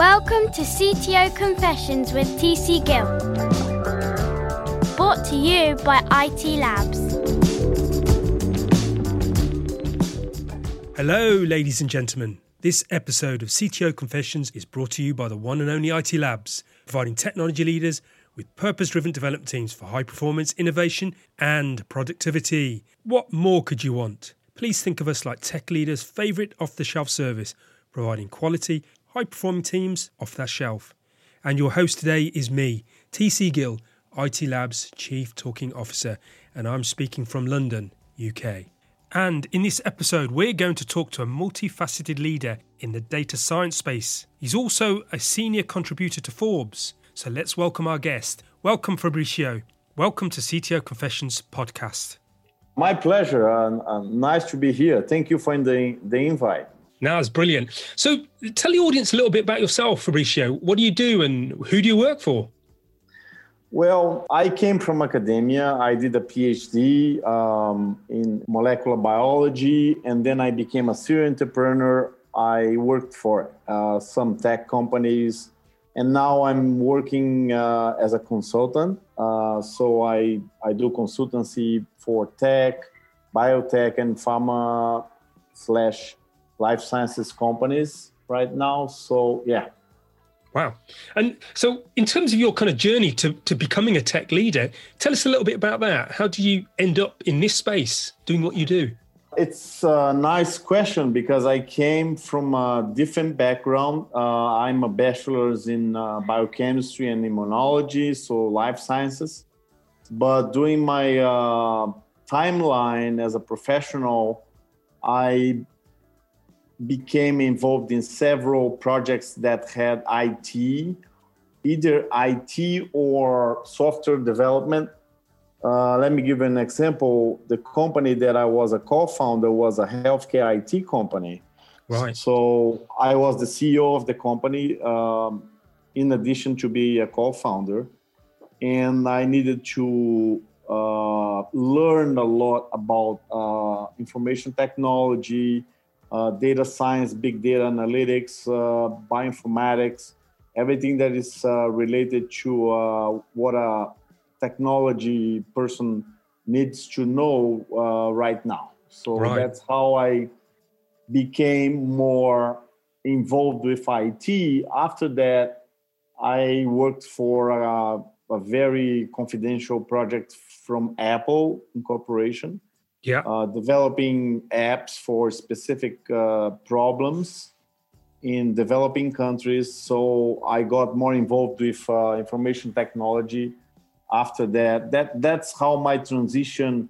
Welcome to CTO Confessions with TC Gill. Brought to you by IT Labs. Hello, ladies and gentlemen. This episode of CTO Confessions is brought to you by the one and only IT Labs, providing technology leaders with purpose driven development teams for high performance, innovation, and productivity. What more could you want? Please think of us like tech leaders' favourite off the shelf service, providing quality, high performing teams off that shelf. And your host today is me, TC Gill, IT Labs Chief Talking Officer, and I'm speaking from London, UK. And in this episode, we're going to talk to a multifaceted leader in the data science space. He's also a senior contributor to Forbes. So let's welcome our guest. Welcome, Fabricio. Welcome to CTO Confessions podcast. My pleasure. Uh, uh, nice to be here. Thank you for the, the invite. Now it's brilliant. So tell the audience a little bit about yourself, Fabricio. What do you do and who do you work for? Well, I came from academia. I did a PhD um, in molecular biology, and then I became a serial entrepreneur. I worked for uh, some tech companies, and now I'm working uh, as a consultant. Uh, so I, I do consultancy for tech, biotech, and pharma slash life sciences companies right now. So, yeah, Wow. And so, in terms of your kind of journey to, to becoming a tech leader, tell us a little bit about that. How do you end up in this space doing what you do? It's a nice question because I came from a different background. Uh, I'm a bachelor's in uh, biochemistry and immunology, so life sciences. But during my uh, timeline as a professional, I became involved in several projects that had IT, either IT or software development. Uh, let me give an example. The company that I was a co-founder was a healthcare IT company. Right. So I was the CEO of the company, um, in addition to be a co-founder, and I needed to uh, learn a lot about uh, information technology, data science, big data analytics, uh, bioinformatics, everything that is uh, related to uh, what a technology person needs to know uh, right now. So Right. that's how I became more involved with IT. After that, I worked for a, a very confidential project from Apple Incorporation Yeah. uh, developing apps for specific uh, problems in developing countries. So I got more involved with uh, information technology. After that, that that's how my transition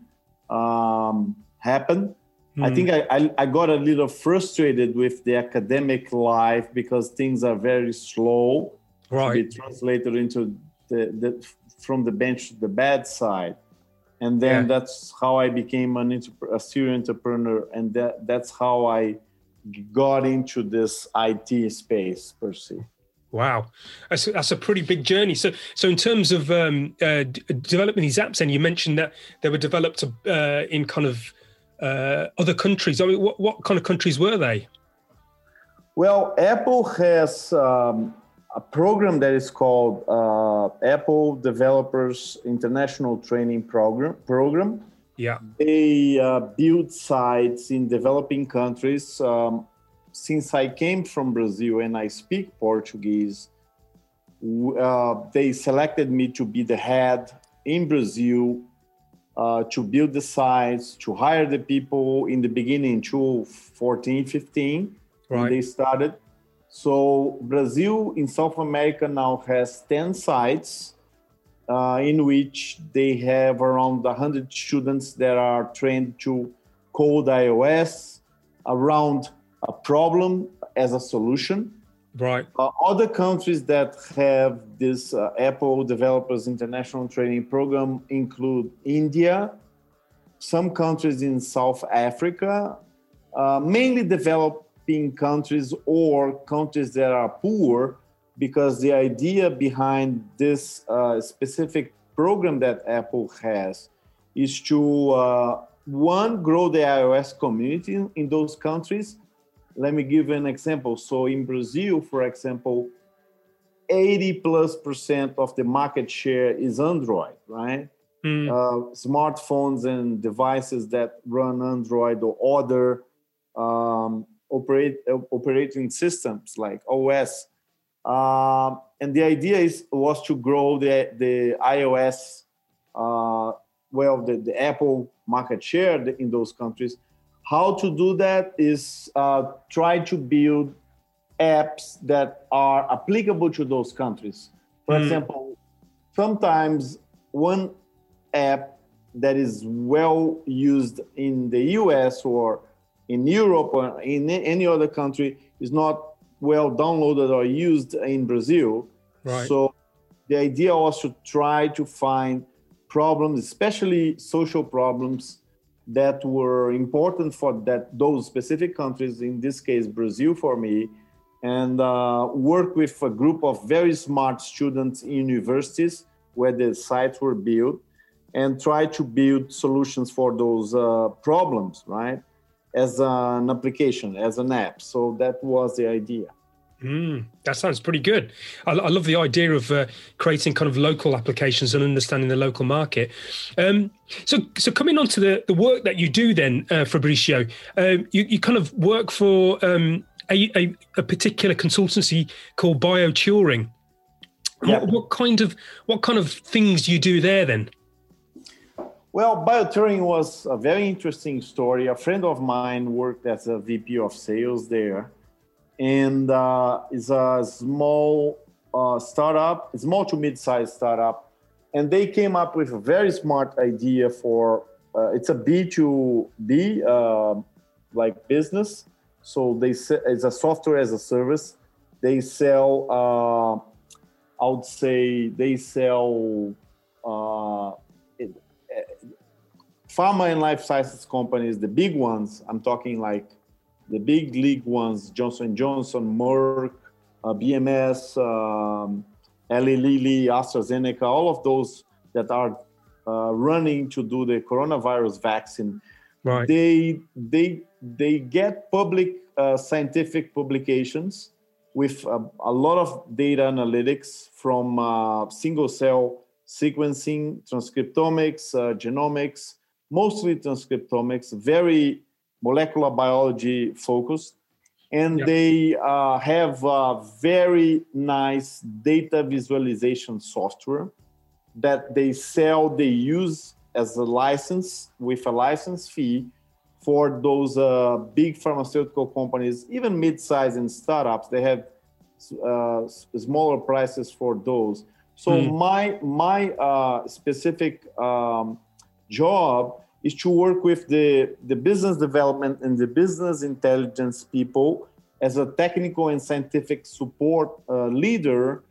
um, happened. I Hmm. think I, I, I got a little frustrated with the academic life because things are very slow to Right. be translated into the, the from the bench to the bedside and then Yeah. that's how i became an a serial entrepreneur and that, that's how I got into this it space per se Wow, that's a, that's a pretty big journey. So, so in terms of um, uh, d- developing these apps, and you mentioned that they were developed uh, in kind of uh, other countries. I mean, what, what kind of countries were they? well apple has um, a program that is called uh, apple developers international training program program Yeah, they uh, build sites in developing countries. Um, since I came from Brazil and I speak Portuguese, uh, they selected me to be the head in Brazil uh, to build the sites, to hire the people in the beginning, 2014, 15, when they started. So Brazil in South America now has 10 sites uh, in which they have around 100 students that are trained to code iOS around a problem as a solution. right. Uh, other countries that have this uh, Apple Developers International Training Program include India, some countries in South Africa, uh, mainly developing countries or countries that are poor, because the idea behind this uh, specific program that Apple has is to uh, one grow the iOS community in those countries. Let me give you an example. So in Brazil, for example, 80 plus percent of the market share is Android, right? Mm. Uh, smartphones and devices that run Android or other um, operate, operating systems like OS. Uh, and the idea is was to grow the the iOS, uh, well, the, the Apple market share in those countries. How to do that is uh, try to build apps that are applicable to those countries. For mm. example, sometimes one app that is well used in the US or in Europe or in any other country is not well downloaded or used in Brazil. Right. So the idea was to try to find problems, especially social problems that were important for that those specific countries, in this case Brazil for me, and uh, work with a group of very smart students in universities where the sites were built and try to build solutions for those uh, problems, right? As an application, as an app. So that was the idea. Mm, that sounds pretty good. I, I love the idea of uh, creating kind of local applications and understanding the local market. Um, so, so coming on to the, the work that you do then, uh, Fabricio, uh, you, you kind of work for um, a, a, a, particular consultancy called BioTuring. Yeah. What, what kind of what kind of things do you do there then? Well, BioTuring was a very interesting story. A friend of mine worked as a VP of sales there, and uh, is a small uh, startup, small to mid-sized startup, and they came up with a very smart idea for. Uh, it's a B two B uh, like business, so they it's a software as a service. They sell. Uh, I would say they sell pharma and life sciences companies, the big ones, I'm talking like the big league ones, Johnson Johnson, Merck, uh, BMS, um, Eli Lilly, AstraZeneca, all of those that are uh, running to do the coronavirus vaccine. Right. They they they get public uh, scientific publications with a, a, lot of data analytics from uh, single cell sequencing, transcriptomics, uh, genomics, mostly transcriptomics, very molecular biology focused. And yep. they uh, have a very nice data visualization software that they sell, they use as a license with a license fee for those uh, big pharmaceutical companies, even mid-sized and startups. They have uh, smaller prices for those. So mm. my my uh, specific um, job is to work with the, the business development and the business intelligence people as a technical and scientific support uh, leader,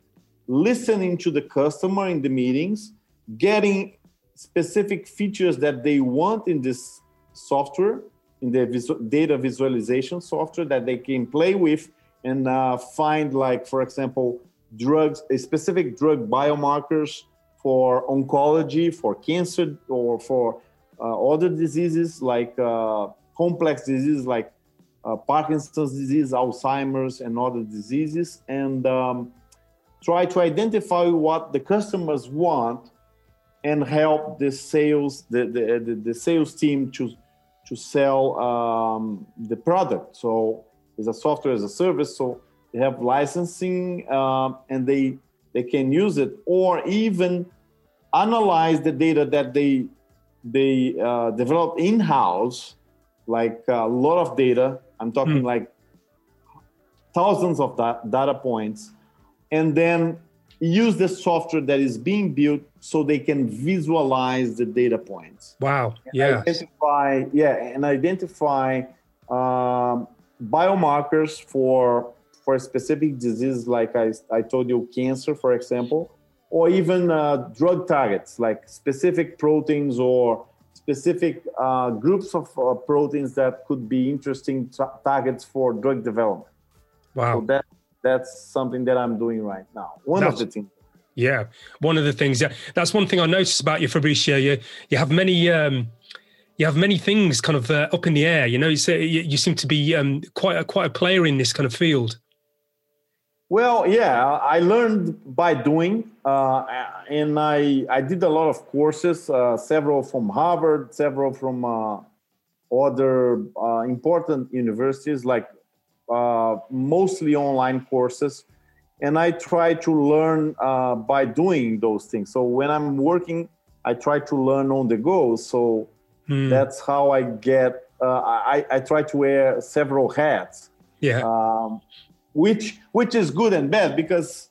listening to the customer in the meetings, getting specific features that they want in this software, in the visual, data visualization software that they can play with and uh, find, like, for example, drugs, a specific drug biomarkers for oncology, for cancer, or for uh, other diseases like uh, complex diseases like uh, Parkinson's disease, Alzheimer's, and other diseases, and um, try to identify what the customers want and help the sales the, the, the, the sales team to to sell um, the product. So it's a software as a service. So they have licensing um, and they they can use it or even analyze the data that they they uh, developed in-house like a lot of data. I'm talking mm. like thousands of da- data points. And then use the software that is being built so they can visualize the data points. Wow. Yeah. Identify yeah and identify um, biomarkers for for a specific disease like I, I told you cancer for example or even uh, drug targets like specific proteins or specific uh, groups of uh, proteins that could be interesting targets for drug development. Wow. So that, that's something that I'm doing right now. One that's, of the things. Yeah, one of the things. Yeah, that's one thing I noticed about you, Fabricio. You you have many um, you have many things kind of uh, up in the air. You know, you, say, you, you seem to be um, quite a, quite a player in this kind of field. Well, yeah, I learned by doing, uh, and I I did a lot of courses, uh, several from Harvard, several from uh, other uh, important universities, like uh, mostly online courses, and I try to learn uh, by doing those things. So when I'm working, I try to learn on the go. So hmm. that's how I get. I I try to wear several hats. Yeah. Um, which which is good and bad because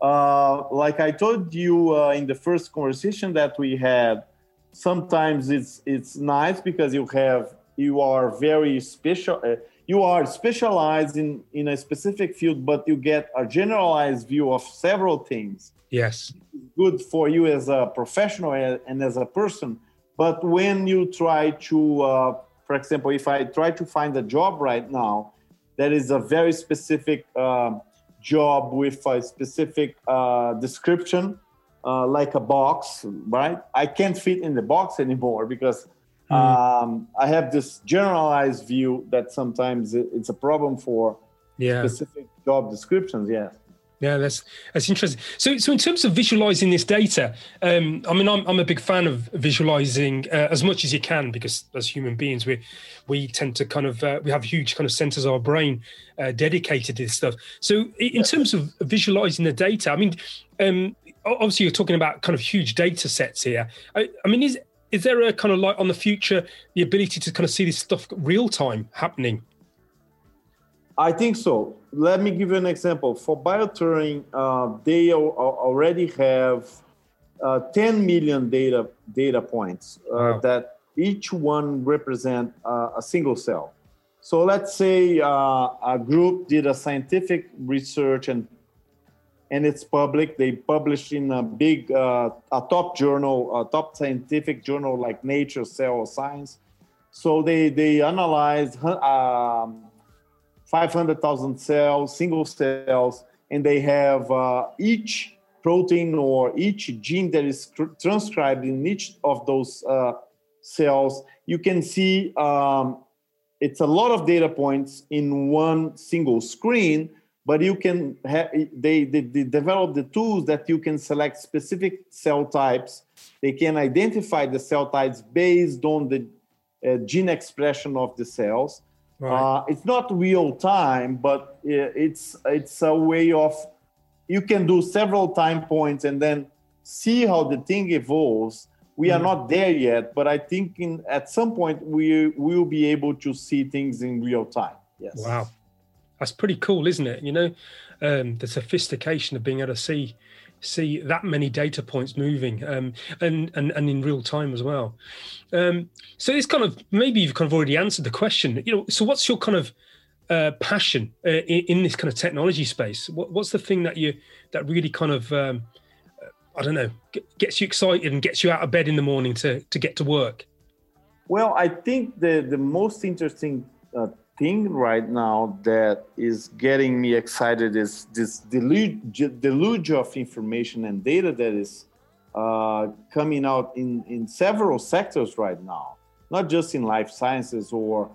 uh, like I told you uh, in the first conversation that we had, sometimes it's it's nice because you have you are very special. Uh, you are specialized in in a specific field, but you get a generalized view of several things. Yes, good for you as a professional and as a person. But when you try to, uh, for example, if I try to find a job right now, that is a very specific uh, job with a specific uh, description, uh, like a box, right? I can't fit in the box anymore because mm. um, I have this generalized view that sometimes it's a problem for yeah. specific job descriptions. Yes. Yeah, that's that's interesting. So, so in terms of visualizing this data, um, I mean, I'm I'm a big fan of visualizing uh, as much as you can because as human beings, we we tend to kind of uh, we have huge kind of centers of our brain uh, dedicated to this stuff. So, in terms of visualizing the data, I mean, um, obviously you're talking about kind of huge data sets here. I, I mean, is is there a kind of light on the future, the ability to kind of see this stuff real time happening? I think so. Let me give you an example. For BioTuring, uh, they already have uh, 10 million data data points uh, wow. that each one represent uh, a single cell. So let's say uh, a group did a scientific research and and it's public. They publish in a big, uh, a top journal, a top scientific journal like Nature, Cell, Science. So they they analyze um, 500,000 cells, single cells, and they have uh, each protein or each gene that is transcribed in each of those uh, cells. You can see um, it's a lot of data points in one single screen, but you can have they, they, they develop the tools that you can select specific cell types. They can identify the cell types based on the uh, gene expression of the cells Right. Uh, it's not real time, but it's it's a way of you can do several time points and then see how the thing evolves. We mm. are not there yet, but I think in at some point we will be able to see things in real time. Yes. Wow, that's pretty cool, isn't it? You know, um, the sophistication of being able to see see that many data points moving um, and, and and in real time as well. Um, so it's kind of maybe you've kind of already answered the question. You know, so what's your kind of uh, passion uh, in, in, this kind of technology space? What, what's the thing that you that really kind of um, I don't know gets you excited and gets you out of bed in the morning to to get to work? Well, I think the the most interesting uh, thing right now that is getting me excited is this deluge, deluge of information and data that is uh, coming out in, in several sectors right now, not just in life sciences or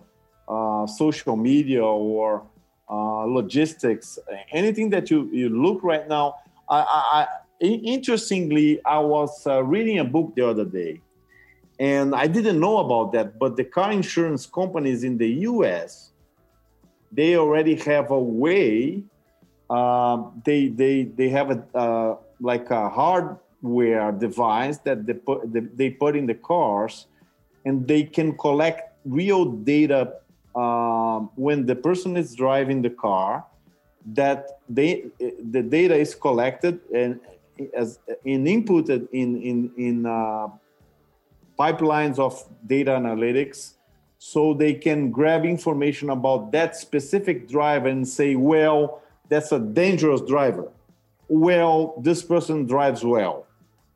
uh, social media or uh, logistics, anything that you, you look right now. I, I, I interestingly, I was uh, reading a book the other day, and I didn't know about that, but the car insurance companies in the US they already have a way. Uh, they they they have a uh, like a hardware device that they put they put in the cars, and they can collect real data um, when the person is driving the car. That they the data is collected and as in inputted in in in uh, pipelines of data analytics so they can grab information about that specific driver and say, well, that's a dangerous driver. Well, this person drives well.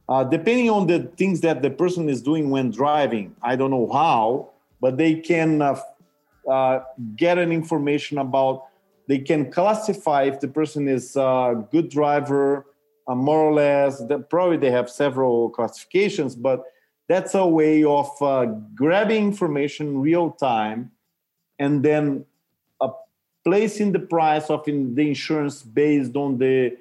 Uh, depending on the things that the person is doing when driving, I don't know how, but they can uh, uh, get an information about, they can classify if the person is a good driver, uh, more or less. That probably they have several classifications, but that's a way of uh, grabbing information real time and then uh, placing the price of in the insurance based on the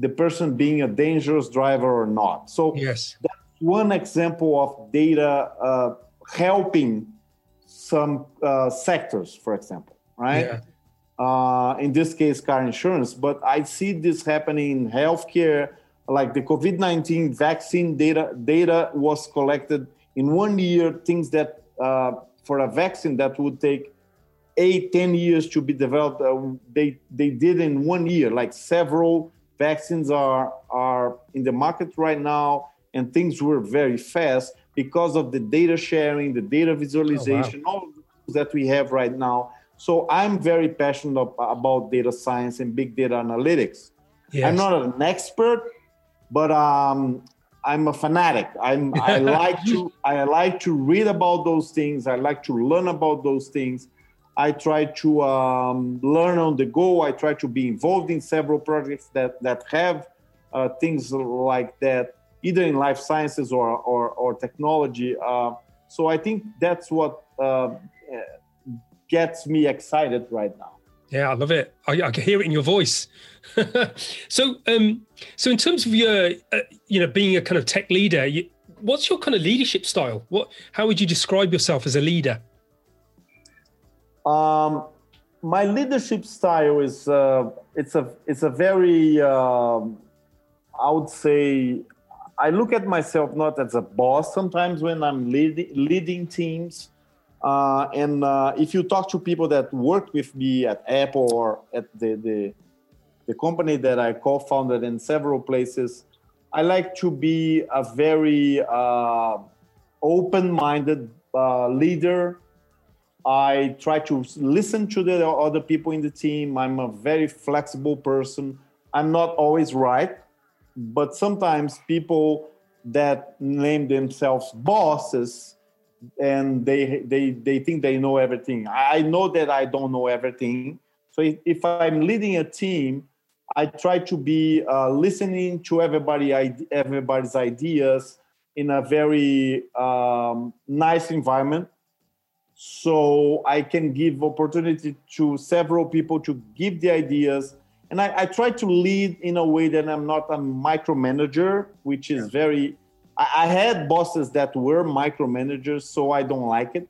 the person being a dangerous driver or not. So yes, that's one example of data uh, helping some uh, sectors, for example, right? Yeah. Uh, in this case, car insurance. But I see this happening in healthcare, like the COVID nineteen vaccine data. Data was collected in one year. Things that uh, for a vaccine that would take eight, ten years to be developed, uh, they they did in one year. Like several vaccines are are in the market right now, and things were very fast because of the data sharing, the data visualization, oh, wow. all that we have right now. So I'm very passionate about data science and big data analytics. Yes. I'm not an expert, but um, I'm a fanatic. I'm I like to I like to read about those things. I like to learn about those things. I try to um, learn on the go. I try to be involved in several projects that that have uh, things like that, either in life sciences or or, or technology. Uh, so I think that's what uh, gets me excited right now. Yeah, I love it. I, I can hear it in your voice. so, um, so in terms of your, uh, you know, being a kind of tech leader, you, what's your kind of leadership style? What, how would you describe yourself as a leader? Um, my leadership style is uh, it's a it's a very um, I would say I look at myself not as a boss sometimes when I'm leading leading teams. Uh, and uh, if you talk to people that worked with me at Apple or at the, the, the company that I co-founded in several places, I like to be a very uh, open-minded uh, leader I try to listen to the other people in the team. I'm a very flexible person. I'm not always right, but sometimes people that name themselves bosses and they they they think they know everything. I know that I don't know everything. So if, if I'm leading a team, I try to be uh, listening to everybody everybody's ideas in a very um, nice environment so i can give opportunity to several people to give the ideas and i, I try to lead in a way that i'm not a micromanager which is yeah. very I, I, had bosses that were micromanagers so i don't like it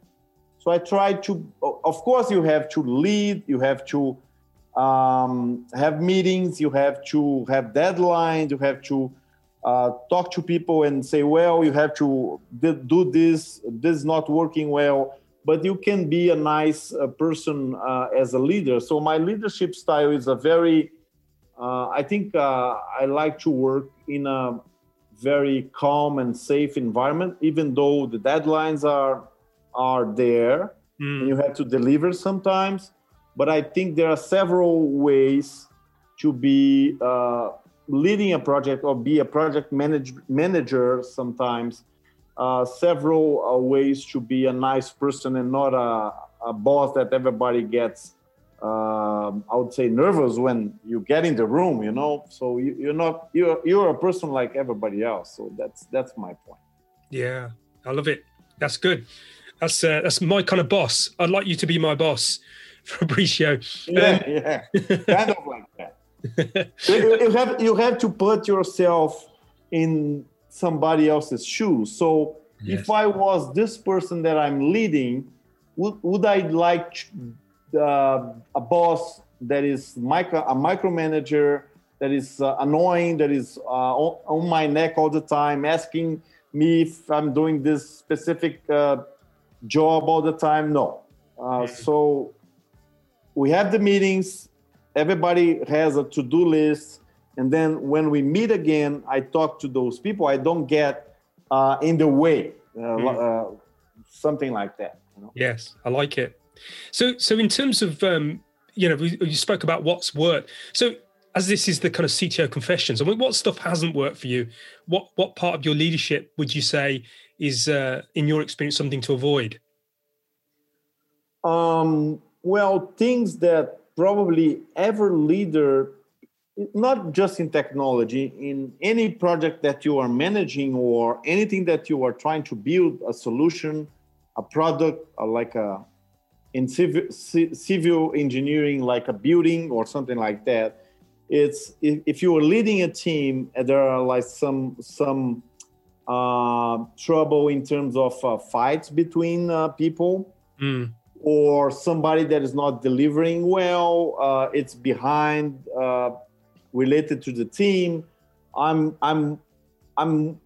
so i try to of course you have to lead you have to um, have meetings you have to have deadlines you have to uh, talk to people and say well you have to do this this is not working well but you can be a nice uh, person uh, as a leader. So my leadership style is a very, uh, I think uh, I like to work in a very calm and safe environment, even though the deadlines are are there mm. and you have to deliver sometimes. But I think there are several ways to be uh, leading a project or be a project manage- manager sometimes uh, several uh, ways to be a nice person and not a, a boss that everybody gets um, I would say nervous when you get in the room, you know. So you, are not you're you're a person like everybody else. So that's that's my point. Yeah, I love it. That's good. That's uh, that's my kind of boss. I'd like you to be my boss, Fabricio. Yeah, um, yeah, kind of like that. you, you have you have to put yourself in somebody else's shoes. So yes. if I was this person that I'm leading, would, would I like uh, a boss that is micro, a micromanager that is uh, annoying, that is uh, on, on, my neck all the time, asking me if I'm doing this specific uh, job all the time? No. Uh, so we have the meetings. Everybody has a to-do list and then when we meet again i talk to those people i don't get uh, in the way uh, mm. uh, something like that you know? yes i like it so so in terms of um, you know you spoke about what's worked. So as this is the kind of cto confessions i mean what stuff hasn't worked for you? What what part of your leadership would you say is uh, in your experience something to avoid? Um, well things that probably every leader not just in technology, in any project that you are managing or anything that you are trying to build a solution, a product, like a in civil, civil engineering, like a building or something like that, it's if, if you are leading a team, there are like some some uh, trouble in terms of uh, fights between uh, people. Mm or somebody that is not delivering well, uh, it's behind uh, related to the team. I'm I'm I'm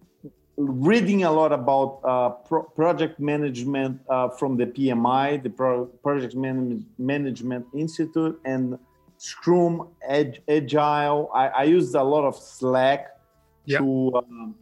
reading a lot about uh, pro- project management uh, from the PMI, the pro- Project Man- Management Institute, and Scrum, Ag- Agile. I, I used a lot of Slack yep. to um,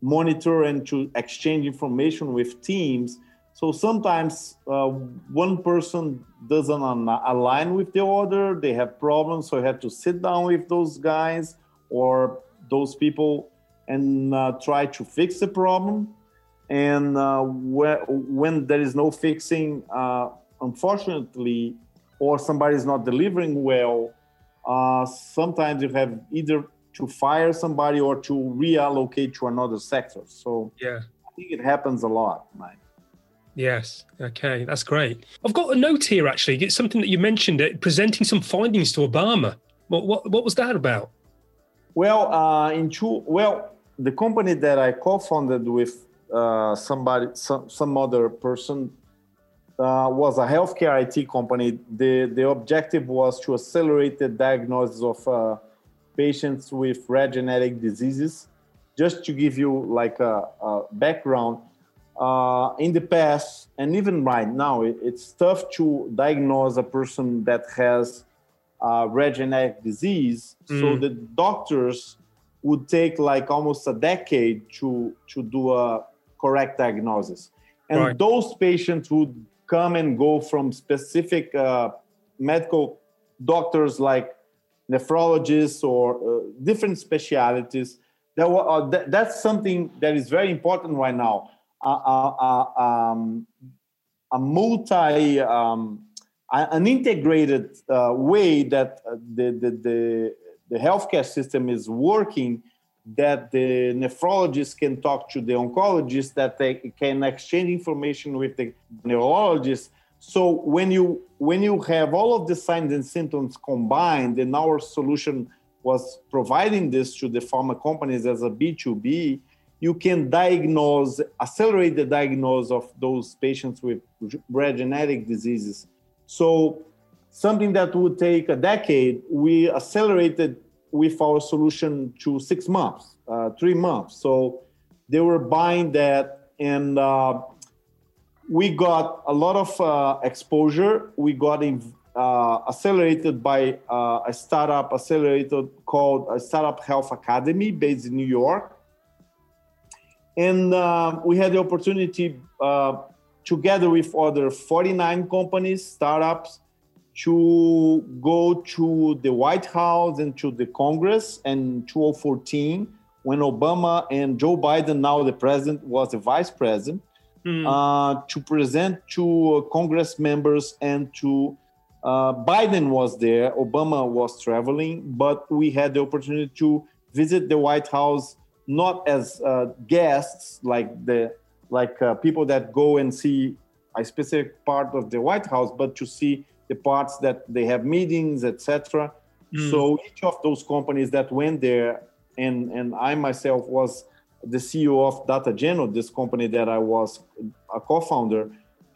monitor and to exchange information with teams so sometimes uh, one person doesn't align with the other, they have problems, so you have to sit down with those guys or those people and uh, try to fix the problem. And uh, wh- when there is no fixing, uh, unfortunately, or somebody is not delivering well, uh, sometimes you have either to fire somebody or to reallocate to another sector. So yeah, I think it happens a lot, Mike. Yes. Okay, that's great. I've got a note here actually. It's something that you mentioned. It uh, presenting some findings to Obama. What what, what was that about? Well, uh, in two, well, the company that I co-founded with uh, somebody, some, some other person, uh, was a healthcare IT company. The the objective was to accelerate the diagnosis of uh, patients with rare genetic diseases. Just to give you like a, a background uh, in the past and even right now, it, it's tough to diagnose a person that has uh, rare genetic disease. Mm. So the doctors would take like almost a decade to to do a correct diagnosis, and right. those patients would come and go from specific uh, medical doctors like nephrologists or uh, different specialities. That, uh, that, that's something that is very important right now um, a multi um, an integrated uh, way that uh, the, the, the, the healthcare system is working that the nephrologist can talk to the oncologist that they can exchange information with the neurologist so when you when you have all of the signs and symptoms combined and our solution was providing this to the pharma companies as a b2b you can diagnose, accelerate the diagnosis of those patients with rare genetic diseases. So something that would take a decade, we accelerated with our solution to six months, uh, three months. So they were buying that, and uh, we got a lot of uh, exposure. We got in, uh, accelerated by uh, a startup accelerated called a Startup Health Academy based in New York and uh, we had the opportunity uh, together with other 49 companies startups to go to the white house and to the congress in 2014 when obama and joe biden now the president was the vice president mm. uh, to present to congress members and to uh, biden was there obama was traveling but we had the opportunity to visit the white house not as uh, guests like the like uh, people that go and see a specific part of the White House, but to see the parts that they have meetings, etc. Mm. So each of those companies that went there, and and I myself was the CEO of DataGeno, this company that I was a co-founder,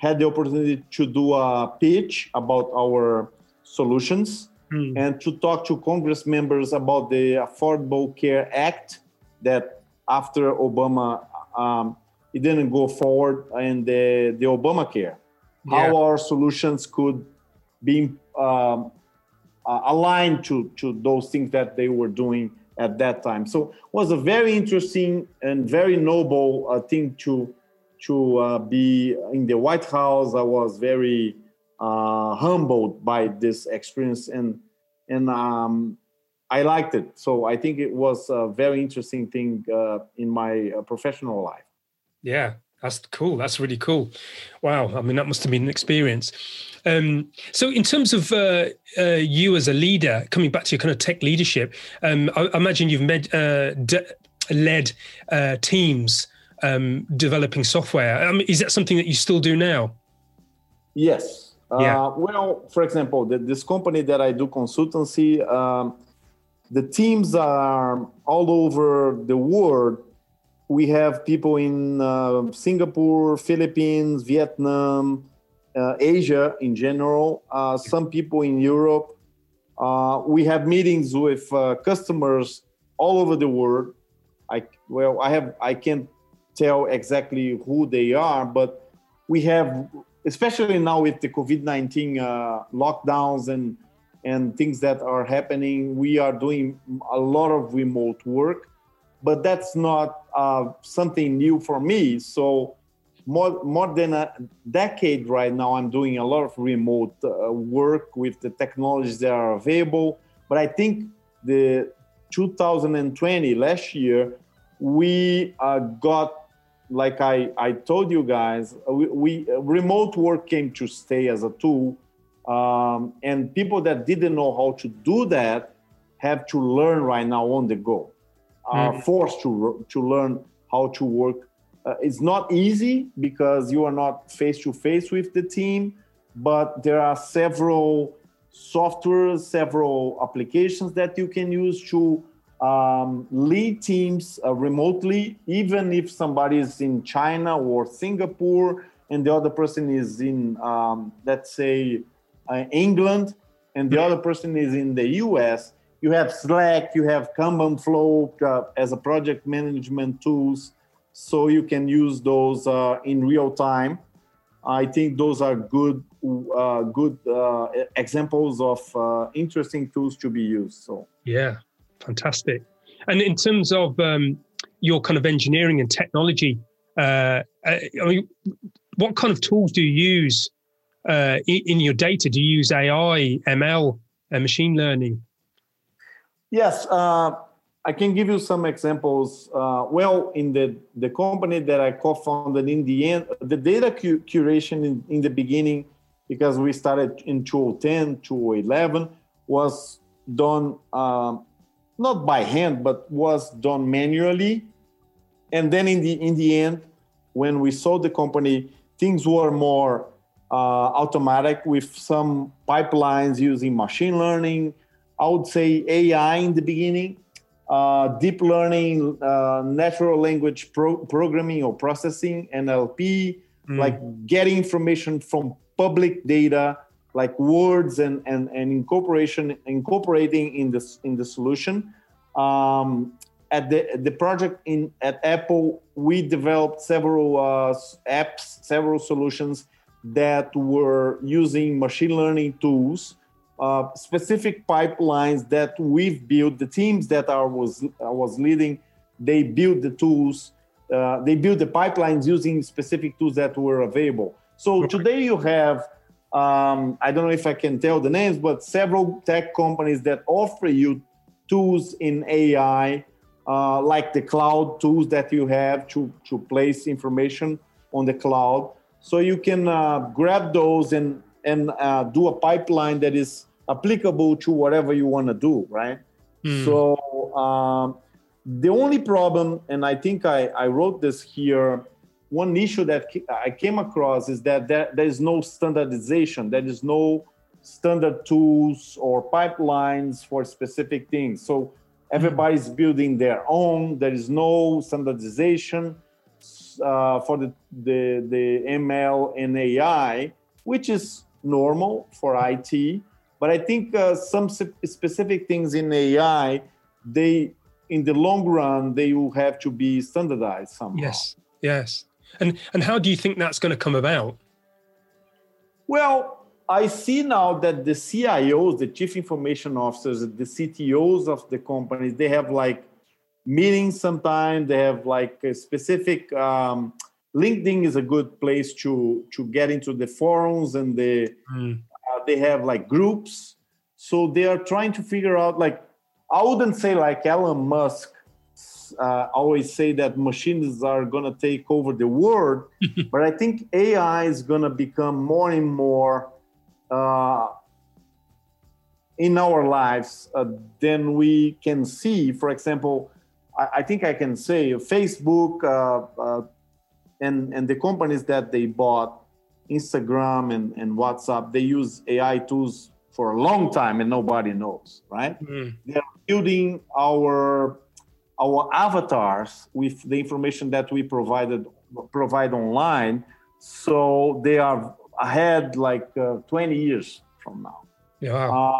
had the opportunity to do a pitch about our solutions mm. and to talk to Congress members about the Affordable Care Act that after Obama, um, it didn't go forward in the, the Obamacare. Yeah. How our solutions could be um, uh, aligned to, to those things that they were doing at that time. So it was a very interesting and very noble uh, thing to to uh, be in the White House. I was very uh, humbled by this experience and and um, I liked it. So I think it was a very interesting thing uh, in my uh, professional life. Yeah, that's cool. That's really cool. Wow. I mean, that must have been an experience. Um, so, in terms of uh, uh you as a leader, coming back to your kind of tech leadership, um, I, I, imagine you've med, uh, de- led uh, teams um, developing software. Is that something that you still do now? Yes, Yeah. Uh, well, for example, the, this company that I do consultancy, um, the teams are all over the world. We have people in uh, Singapore, Philippines, Vietnam, uh, Asia in general, uh, some people in Europe. Uh, we have meetings with uh, customers all over the world. I well, I have I can't tell exactly who they are, but we have, especially now with the COVID nineteen uh, lockdowns and and things that are happening, we are doing a lot of remote work. But that's not uh, something new for me. So more more than a decade right now i'm doing a lot of remote uh, work with the technologies that are available. But i think the 2020 last year we uh, got like I, I told you guys we, we uh, remote work came to stay as a tool. Um, and people that didn't know how to do that have to learn right now on the go are mm-hmm. forced to to learn how to work uh, it's not easy because you are not face to face with the team, but there are several softwares, several applications that you can use to um, lead teams uh, remotely, even if somebody is in China or Singapore and the other person is in, um, let's say, uh, England and the other person is in the US. You have Slack, you have Kanban Flow uh, as a project management tools so you can use those uh, in real time. I think those are good uh, good uh, examples of uh, interesting tools to be used. So yeah, fantastic. And in terms of um, your kind of engineering and technology, uh, I mean, what kind of tools do you use in, your data? Do you use AI, ML, and machine learning? Yes, I can give you some examples. Uh, well, in the, the company that I co-founded in the end, the data cu- curation in, in the beginning, because we started in 2010, 2011, was done um, not by hand, but was done manually. And then in the in the end, when we sold the company, things were more uh, automatic with some pipelines using machine learning. I would say AI in the beginning uh, deep learning, uh, natural language pro- programming or processing, NLP, mm. like getting information from public data, like words and, and, and incorporation, incorporating in the, in the solution. Um, at the, the project in at Apple, we developed several uh, apps, several solutions that were using machine learning tools uh, specific pipelines that we've built. The teams that I was I was leading, they built the tools. Uh, they built the pipelines using specific tools that were available. So today you have um, I don't know if I can tell the names, but several tech companies that offer you tools in AI, uh, like the cloud tools that you have to to place information on the cloud. So you can uh, grab those and and uh, do a pipeline that is applicable to whatever you want to do, right? Mm. So um, the only problem, and I think I, I wrote this here, one issue that I came across is that there, there is no standardization. There is no standard tools or pipelines for specific things. So everybody's building their own. There is no standardization uh, for the, the, the ML and AI, which is normal for IT. But I think uh, some specific things in AI, they in the long run they will have to be standardized somehow. Yes, yes. And and how do you think that's going to come about? Well, I see now that the CIOs, the chief information officers, the CTOs of the companies, they have like meetings sometimes. They have like a specific. Um, LinkedIn is a good place to to get into the forums and the mm they have like groups. So they are trying to figure out like i wouldn't say like elon musk uh, always say that machines are going to take over the world but i think ai is going to become more and more uh, in our lives uh, than we can see. For example I, I think i can say facebook uh, uh, and and the companies that they bought Instagram and, and WhatsApp, they use AI tools for a long time and nobody knows, right? Mm. They're building our our avatars with the information that we provided provide online, so they are ahead like uh, 20 years from now. Yeah. Uh,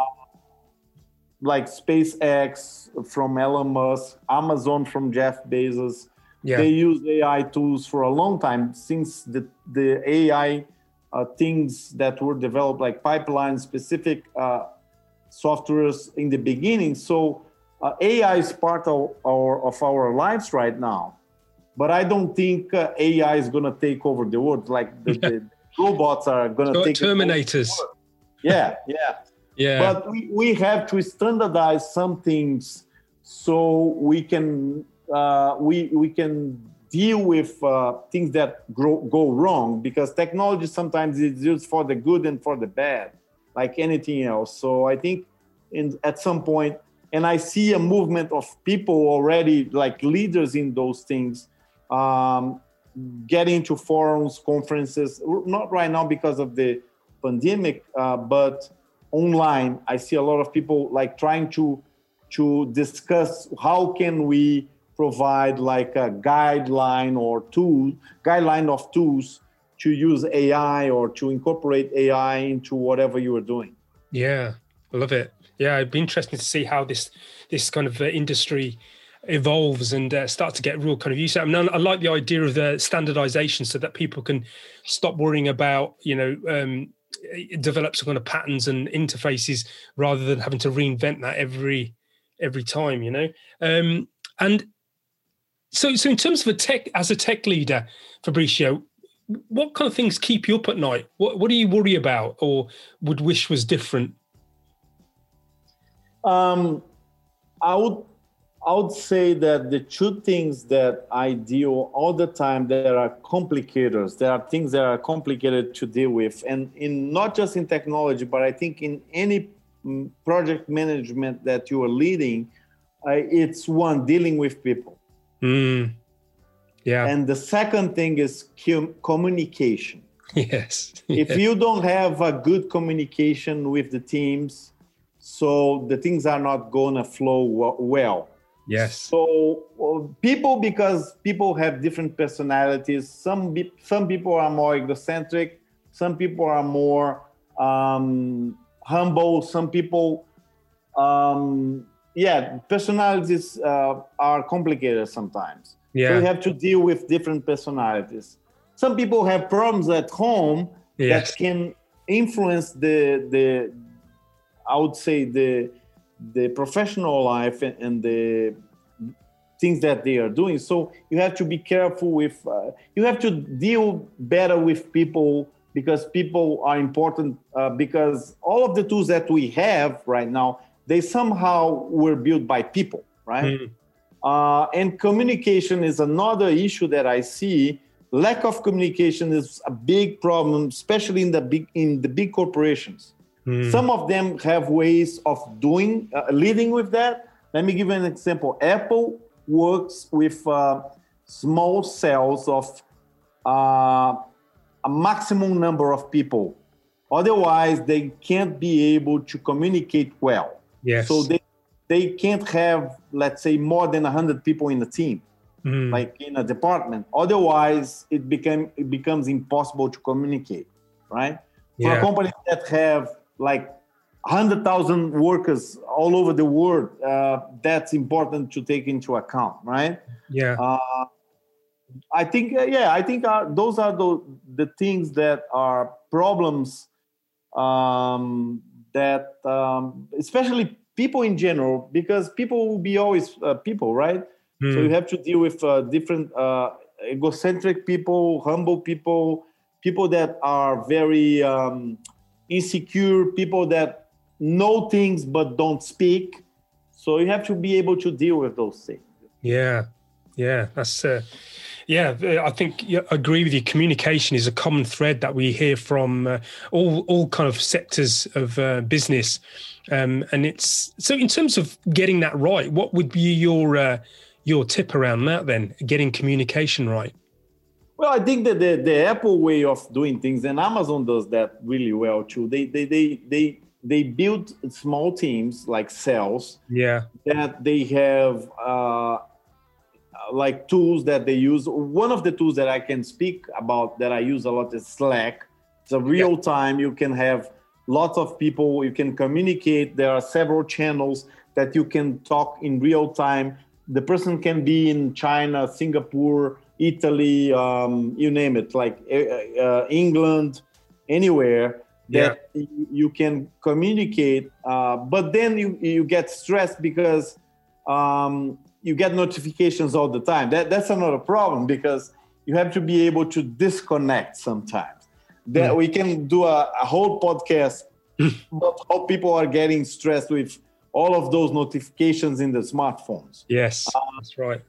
like SpaceX from Elon Musk, Amazon from Jeff Bezos. Yeah. They use AI tools for a long time since the the AI uh, things that were developed, like pipeline specific uh, softwares in the beginning. So uh, AI is part of our, of our lives right now. But I don't think uh, AI is going to take over the world. Like the, the robots are going to take Terminators. Yeah, yeah. yeah. But we, we have to standardize some things so we can uh, we we can deal with uh, things that grow, go wrong because technology sometimes is used for the good and for the bad, like anything else. So I think in at some point, and I see a movement of people already like leaders in those things, um, getting to forums, conferences. Not right now because of the pandemic, uh, but online. I see a lot of people like trying to to discuss how can we provide like a guideline or tool guideline of tools to use AI or to incorporate AI into whatever you are doing. Yeah, I love it. Yeah, it'd be interesting to see how this this kind of uh, industry evolves and uh, start to get real kind of use. I mean, I like the idea of the standardization so that people can stop worrying about you know um, develop some kind of patterns and interfaces rather than having to reinvent that every every time. You know, um, and so, so in terms of a tech, as a tech leader, Fabricio, what kind of things keep you up at night? What What do you worry about, or would wish was different? Um, I would I would say that the two things that I deal all the time there are complicators. There are things that are complicated to deal with, and in not just in technology, but I think in any mm, project management that you are leading, uh, it's one dealing with people Mm. Yeah. And the second thing is communication. Yes. if you don't have a good communication with the teams, so the things are not gonna flow well. Yes. So uh, people, because people have different personalities. Some some people are more egocentric. Some people are more um, humble. Some people um, yeah, personalities uh, are complicated sometimes. Yeah. So you have to deal with different personalities. Some people have problems at home yes. that can influence the the I would say the the professional life and, and the things that they are doing. So you have to be careful with. Uh, you have to deal better with people because people are important. Uh, because all of the tools that we have right now they somehow were built by people, right? Mm. Uh, and communication is another issue that I see. Lack of communication is a big problem, especially in the big in the big corporations. Mm. Some of them have ways of doing uh, leading with that. Let me give you an example. Apple works with uh, small cells of uh, a maximum number of people. Otherwise, they can't be able to communicate well. Yes. So they they can't have let's say more than 100 people in a team mm. like in a department otherwise it became it becomes impossible to communicate right yeah. for a company that have like 100,000 workers all over the world uh, that's important to take into account right yeah uh, i think uh, yeah i think uh, those are the the things that are problems um, that um, especially people in general because people will be always uh, people right? Mm. so you have to deal with uh, different uh, egocentric people humble people people that are very um, insecure people that know things but don't speak. So you have to be able to deal with those things. Yeah. Yeah that's uh, yeah, I think I agree with you. Communication is a common thread that we hear from uh, all all kind of sectors of uh, business, um, and it's so. In terms of getting that right, what would be your uh, your tip around that? Then getting communication right. Well, I think that the, the Apple way of doing things and Amazon does that really well too. They they they they they build small teams like cells. Yeah. That they have uh, like tools that they use. One of the tools that I can speak about that I use a lot is Slack. It's a real time. You can have lots of people. You can communicate. There are several channels that you can talk in real time. The person can be in China, Singapore, Italy, um, you name it, like uh, uh England, anywhere that yeah. you, you, can communicate. Uh, but then you, you get stressed because um, you get notifications all the time. That, that's another problem because you have to be able to disconnect sometimes. That mm. we can do a, a whole podcast about how people are getting stressed with all of those notifications in the smartphones. Yes, uh, that's right.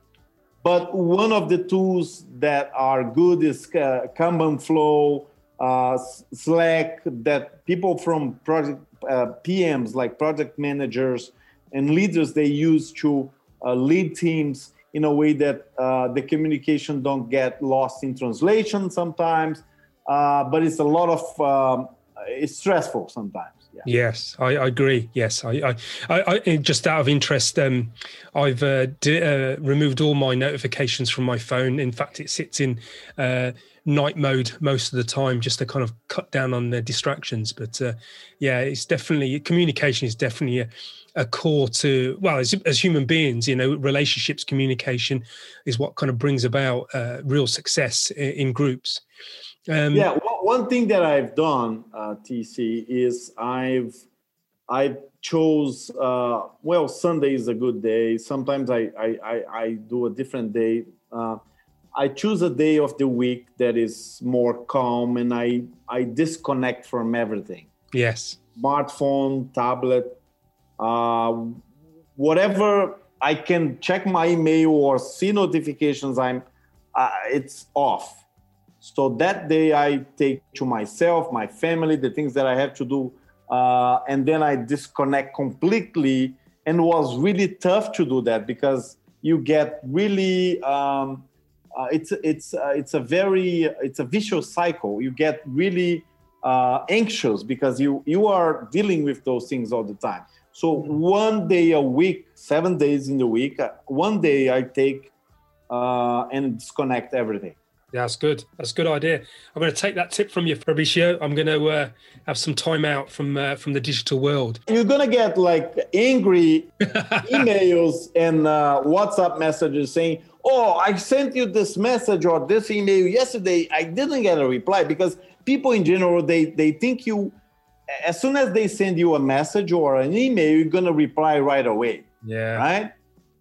But one of the tools that are good is uh, Kanban Flow, uh, Slack, that people from project uh, PMs, like project managers and leaders, they use to lead teams in a way that uh, the communication don't get lost in translation sometimes. Uh, but it's a lot of um, it's stressful sometimes. Yeah. Yes, I, I, agree. Yes, I, I, I, just out of interest, um, I've uh, d- uh, removed all my notifications from my phone. In fact, it sits in uh, night mode most of the time, just to kind of cut down on the distractions. But uh, yeah, it's definitely communication is definitely a, a core to well, as, as, human beings, you know, relationships, communication is what kind of brings about uh, real success in, in groups. Um, yeah, one thing that I've done, uh, TC, is I've I chose uh, well Sunday is a good day. Sometimes I I, I, I do a different day. Uh, I choose a day of the week that is more calm and I I disconnect from everything. Yes, smartphone, tablet, uh, whatever I can check my email or see notifications. I'm uh, it's off so that day, I take to myself, my family, the things that I have to do, uh, and then I disconnect completely. And was really tough to do that because you get really um, uh, it's it's uh, it's a very it's a vicious cycle. You get really uh, anxious because you you are dealing with those things all the time. So one day a week, seven days in the week, uh, one day I take uh, and disconnect everything. Yeah, that's good. That's a good idea. I'm going to take that tip from you, Fabricio. I'm going to uh, have some time out from uh, from the digital world. You're going to get like angry emails and uh, WhatsApp messages saying, "Oh, I sent you this message or this email yesterday. I didn't get a reply." Because people in general, they they think you, as soon as they send you a message or an email, you're going to reply right away. Yeah. Right.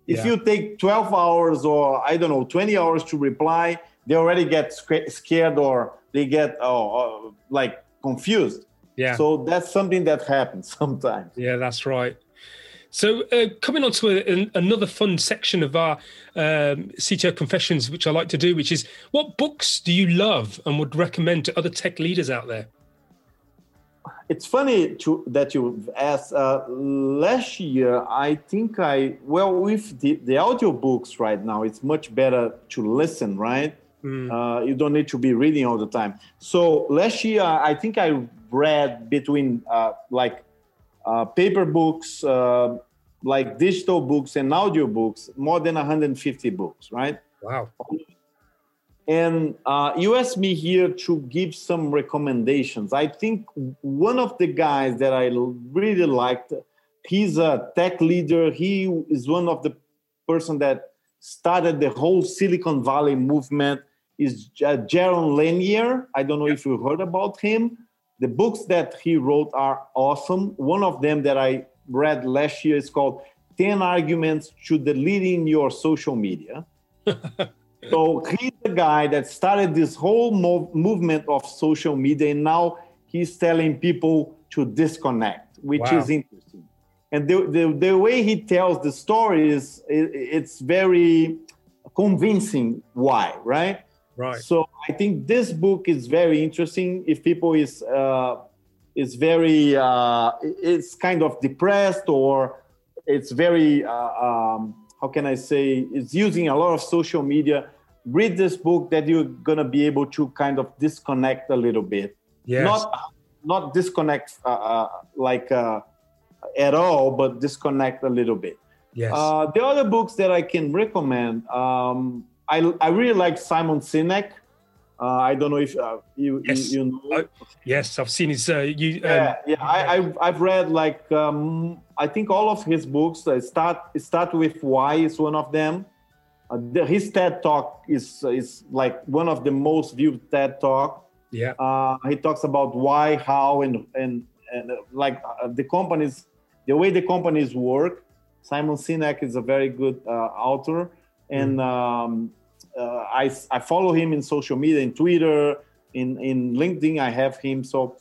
If yeah. you take 12 hours or I don't know 20 hours to reply they already get scared or they get oh, like confused. Yeah. So that's something that happens sometimes. Yeah, that's right. So, uh, coming on to a, another fun section of our um, CTO confessions, which I like to do, which is what books do you love and would recommend to other tech leaders out there? It's funny to, that you asked. Uh, last year, I think I, well, with the, the audio books right now, it's much better to listen, right? Mm. Uh, you don't need to be reading all the time. So last year, I think I read between uh, like uh, paper books, uh, like digital books and audio books, more than 150 books, right? Wow. And uh, you asked me here to give some recommendations. I think one of the guys that I really liked, he's a tech leader. He is one of the person that started the whole Silicon Valley movement is uh, Jaron Lanier. I don't know if you heard about him. The books that he wrote are awesome. One of them that I read last year is called 10 Arguments to Deleting Your Social Media. so he's the guy that started this whole mov- movement of social media, and now he's telling people to disconnect, which wow. is interesting. And the, the, the way he tells the story is it, it's very convincing why, right? Right. So I think this book is very interesting. If people is uh, is very uh, it's kind of depressed or it's very uh, um, how can I say it's using a lot of social media. read this book that you're gonna be able to kind of disconnect a little bit. Yes. Not not disconnect uh, uh, like uh, at all, but disconnect a little bit. Yes. Uh, the other books that I can recommend, um, I I really like Simon Sinek. Uh, I don't know if uh, you, Yes. you you know. Yes, I've seen his. Uh, you. Um, yeah, yeah. I, I've, I've read like um, I think all of his books. Uh, start start with Why is one of them. Uh, the, his TED talk is is like one of the most viewed TED talk. yeah. Uh, he talks about why, how, and and, and uh, like uh, the companies, the way the companies work. Simon Sinek is a very good uh, author, and um, uh, I I follow him in social media, in Twitter, in in LinkedIn. I have him. So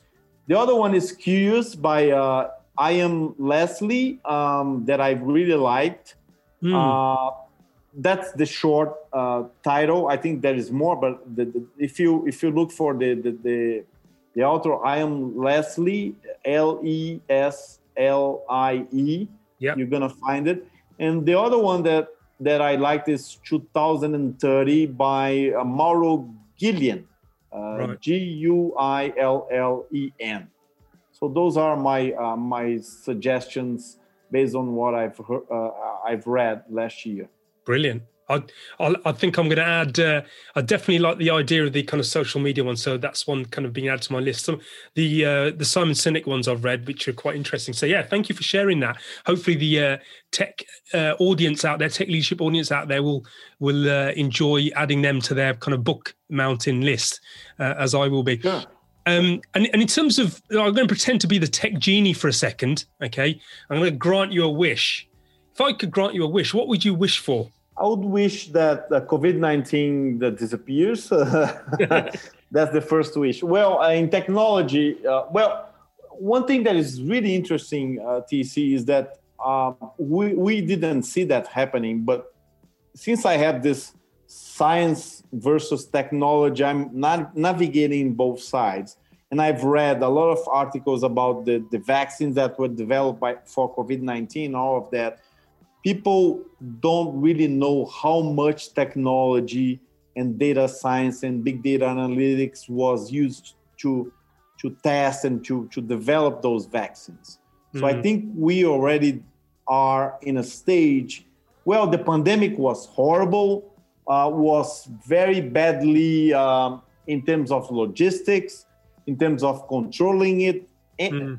the other one is Curious by uh, Ian Leslie um, that I really liked. Hmm. Uh, that's the short uh, title. I think there is more, but the, the, if you if you look for the the the, the author, Ian Leslie L E S L I E. Yeah. you're gonna find it. And the other one that that I liked is 2030 by uh, Mauro Guillen, uh, Right. G U I L L E N. So those are my uh, my suggestions based on what I've heard, uh, I've read last year. Brilliant. I, I, I think I'm going to add. Uh, I definitely like the idea of the kind of social media one, so that's one kind of being added to my list. Some the uh, the Simon Sinek ones I've read, which are quite interesting. So yeah, thank you for sharing that. Hopefully, the uh, tech uh, audience out there, tech leadership audience out there, will will uh, enjoy adding them to their kind of book mountain list, uh, as I will be. Sure. Um, and, and in terms of, I'm going to pretend to be the tech genie for a second. Okay, I'm going to grant you a wish. If I could grant you a wish, what would you wish for? I would wish that uh, COVID 19 that disappears. That's the first wish. Well, uh, in technology, uh, well, one thing that is really interesting, TC, is that um, we, we didn't see that happening. But since I have this science versus technology, I'm not navigating both sides. And I've read a lot of articles about the, the vaccines that were developed by, for COVID 19, all of that people don't really know how much technology and data science and big data analytics was used to to test and to to develop those vaccines so i Mhm. think we already are in a stage well the pandemic was horrible uh, was very badly um, in terms of logistics in terms of controlling it and Mm.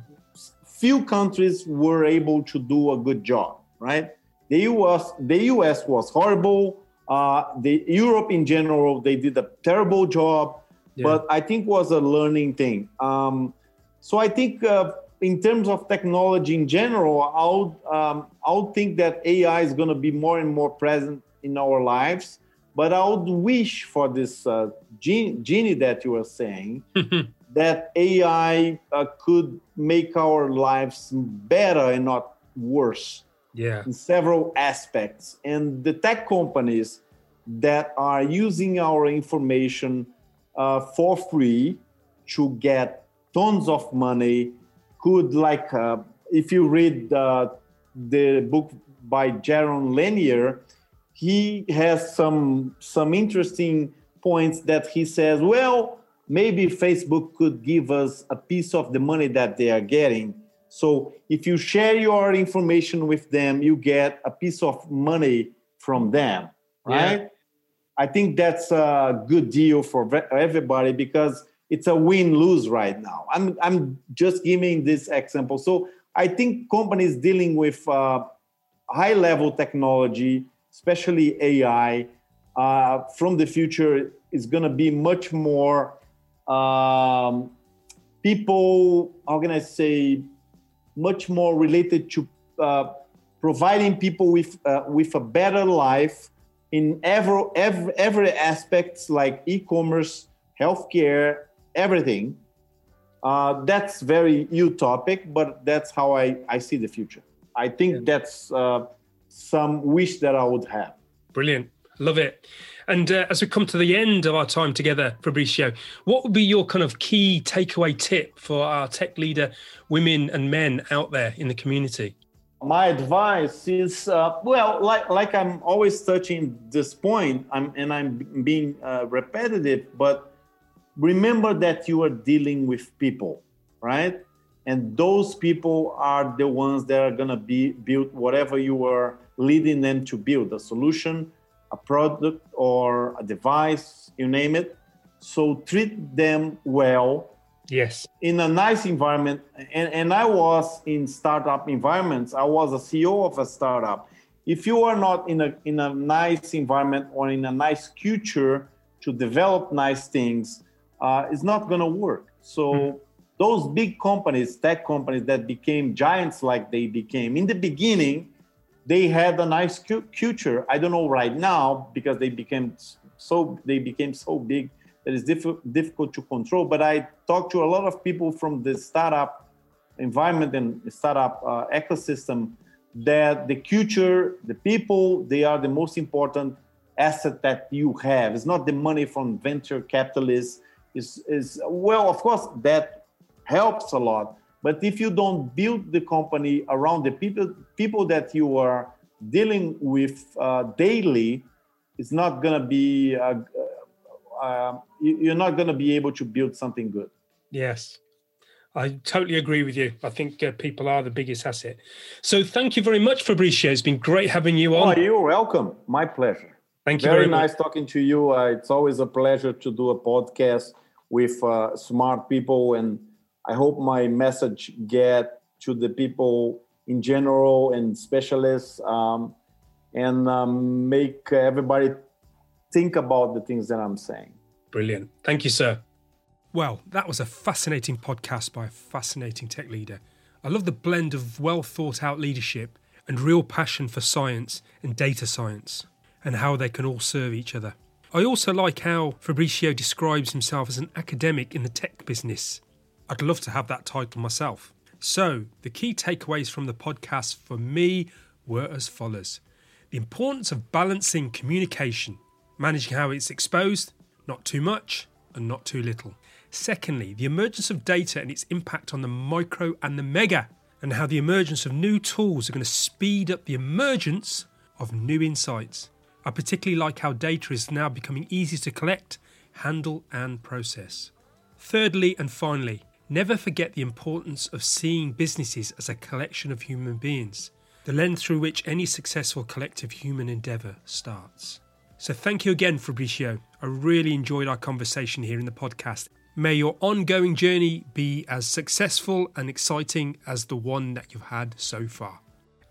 few countries were able to do a good job right the US, the US was horrible. Uh, the Europe in general, they did a terrible job. Yeah. But I think was a learning thing. Um, so I think uh, in terms of technology in general, I would um, I would think that AI is going to be more and more present in our lives. But I would wish for this uh, genie, genie that you were saying that AI uh, could make our lives better and not worse yeah. in several aspects. And the tech companies that are using our information uh, for free to get tons of money could, like, uh, if you read uh, the book by Jaron Lanier, he has some some interesting points that he says, well, maybe Facebook could give us a piece of the money that they are getting. So if you share your information with them, you get a piece of money from them, right? I think that's a good deal for everybody because it's a win-lose right now. I'm I'm just giving this example. So I think companies dealing with uh, high-level technology, especially AI, uh, from the future is going to be much more um, people. How can I say? Much more related to uh, providing people with uh, with a better life in every every, every aspects like e-commerce, healthcare, everything. Uh, that's very utopic, but that's how I, I see the future. I think that's uh, some wish that I would have. Brilliant. Love it. And uh, as we come to the end of our time together, Fabricio, what would be your kind of key takeaway tip for our tech leader women and men out there in the community? My advice is uh, well, like like I'm always touching this point, I'm and I'm being uh, repetitive, but remember that you are dealing with people, right? And those people are the ones that are gonna be build whatever you are leading them to build a solution, a product, or a device, you name it. So treat them well Yes. In a nice environment. And, and I was in startup environments. I was a CEO of a startup. If you are not in a in a nice environment or in a nice culture to develop nice things, uh, it's not going to work. So mm-hmm. those big companies, tech companies that became giants like they became in the beginning, they had a nice culture. I don't know right now because they became so they became so big that is diff- difficult to control. But I talked to a lot of people from the startup environment and startup uh, ecosystem that the culture, the people, they are the most important asset that you have. It's not the money from venture capitalists. Is is well, of course, that helps a lot. But if you don't build the company around the people people that you are dealing with uh, daily, it's not gonna be a, uh, you're not going to be able to build something good. Yes. I totally agree with you. I think uh, people are the biggest asset. So thank you very much, Fabricio. It's been great having you on. Oh, you're welcome. My pleasure. Thank you very, very nice talking to you. Uh, it's always a pleasure to do a podcast with uh, smart people, and I hope my message get to the people in general and specialists, um, and um, make everybody think about the things that I'm saying. Brilliant. Thank you, sir. Well, that was a fascinating podcast by a fascinating tech leader. I love the blend of well thought out leadership and real passion for science and data science, and how they can all serve each other. I also like how Fabricio describes himself as an academic in the tech business. I'd love to have that title myself. So, the key takeaways from the podcast for me were as follows the importance of balancing communication managing how it's exposed, not too much and not too little. Secondly, the emergence of data and its impact on the micro and the mega, and how the emergence of new tools are going to speed up the emergence of new insights. I particularly like how data is now becoming easy to collect, handle, and process. Thirdly, and finally, never forget the importance of seeing businesses as a collection of human beings, the lens through which any successful collective human endeavour starts. So thank you again, Fabricio. I really enjoyed our conversation here in the podcast. May your ongoing journey be as successful and exciting as the one that you've had so far.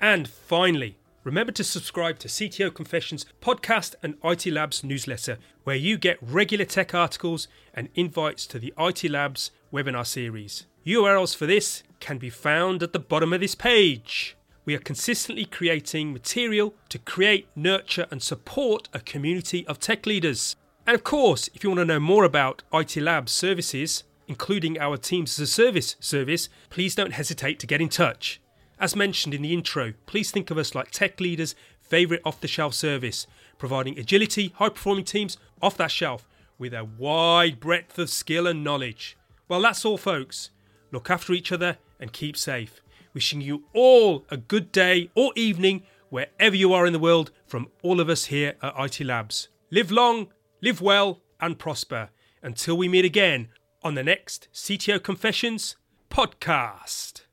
And finally, remember to subscribe to CTO Confessions podcast and IT Labs newsletter, where you get regular tech articles and invites to the IT Labs webinar series. URLs for this can be found at the bottom of this page we are consistently creating material to create, nurture, and support a community of tech leaders. And of course, if you want to know more about IT Labs services, including our Teams as a Service service, please don't hesitate to get in touch. As mentioned in the intro, please think of us like tech leaders' favourite off the shelf service, providing agility, high performing teams off that shelf with a wide breadth of skill and knowledge. Well, that's all, folks. Look after each other and keep safe. Wishing you all a good day or evening wherever you are in the world from all of us here at IT Labs. Live long, live well, and prosper. Until we meet again on the next CTO Confessions podcast.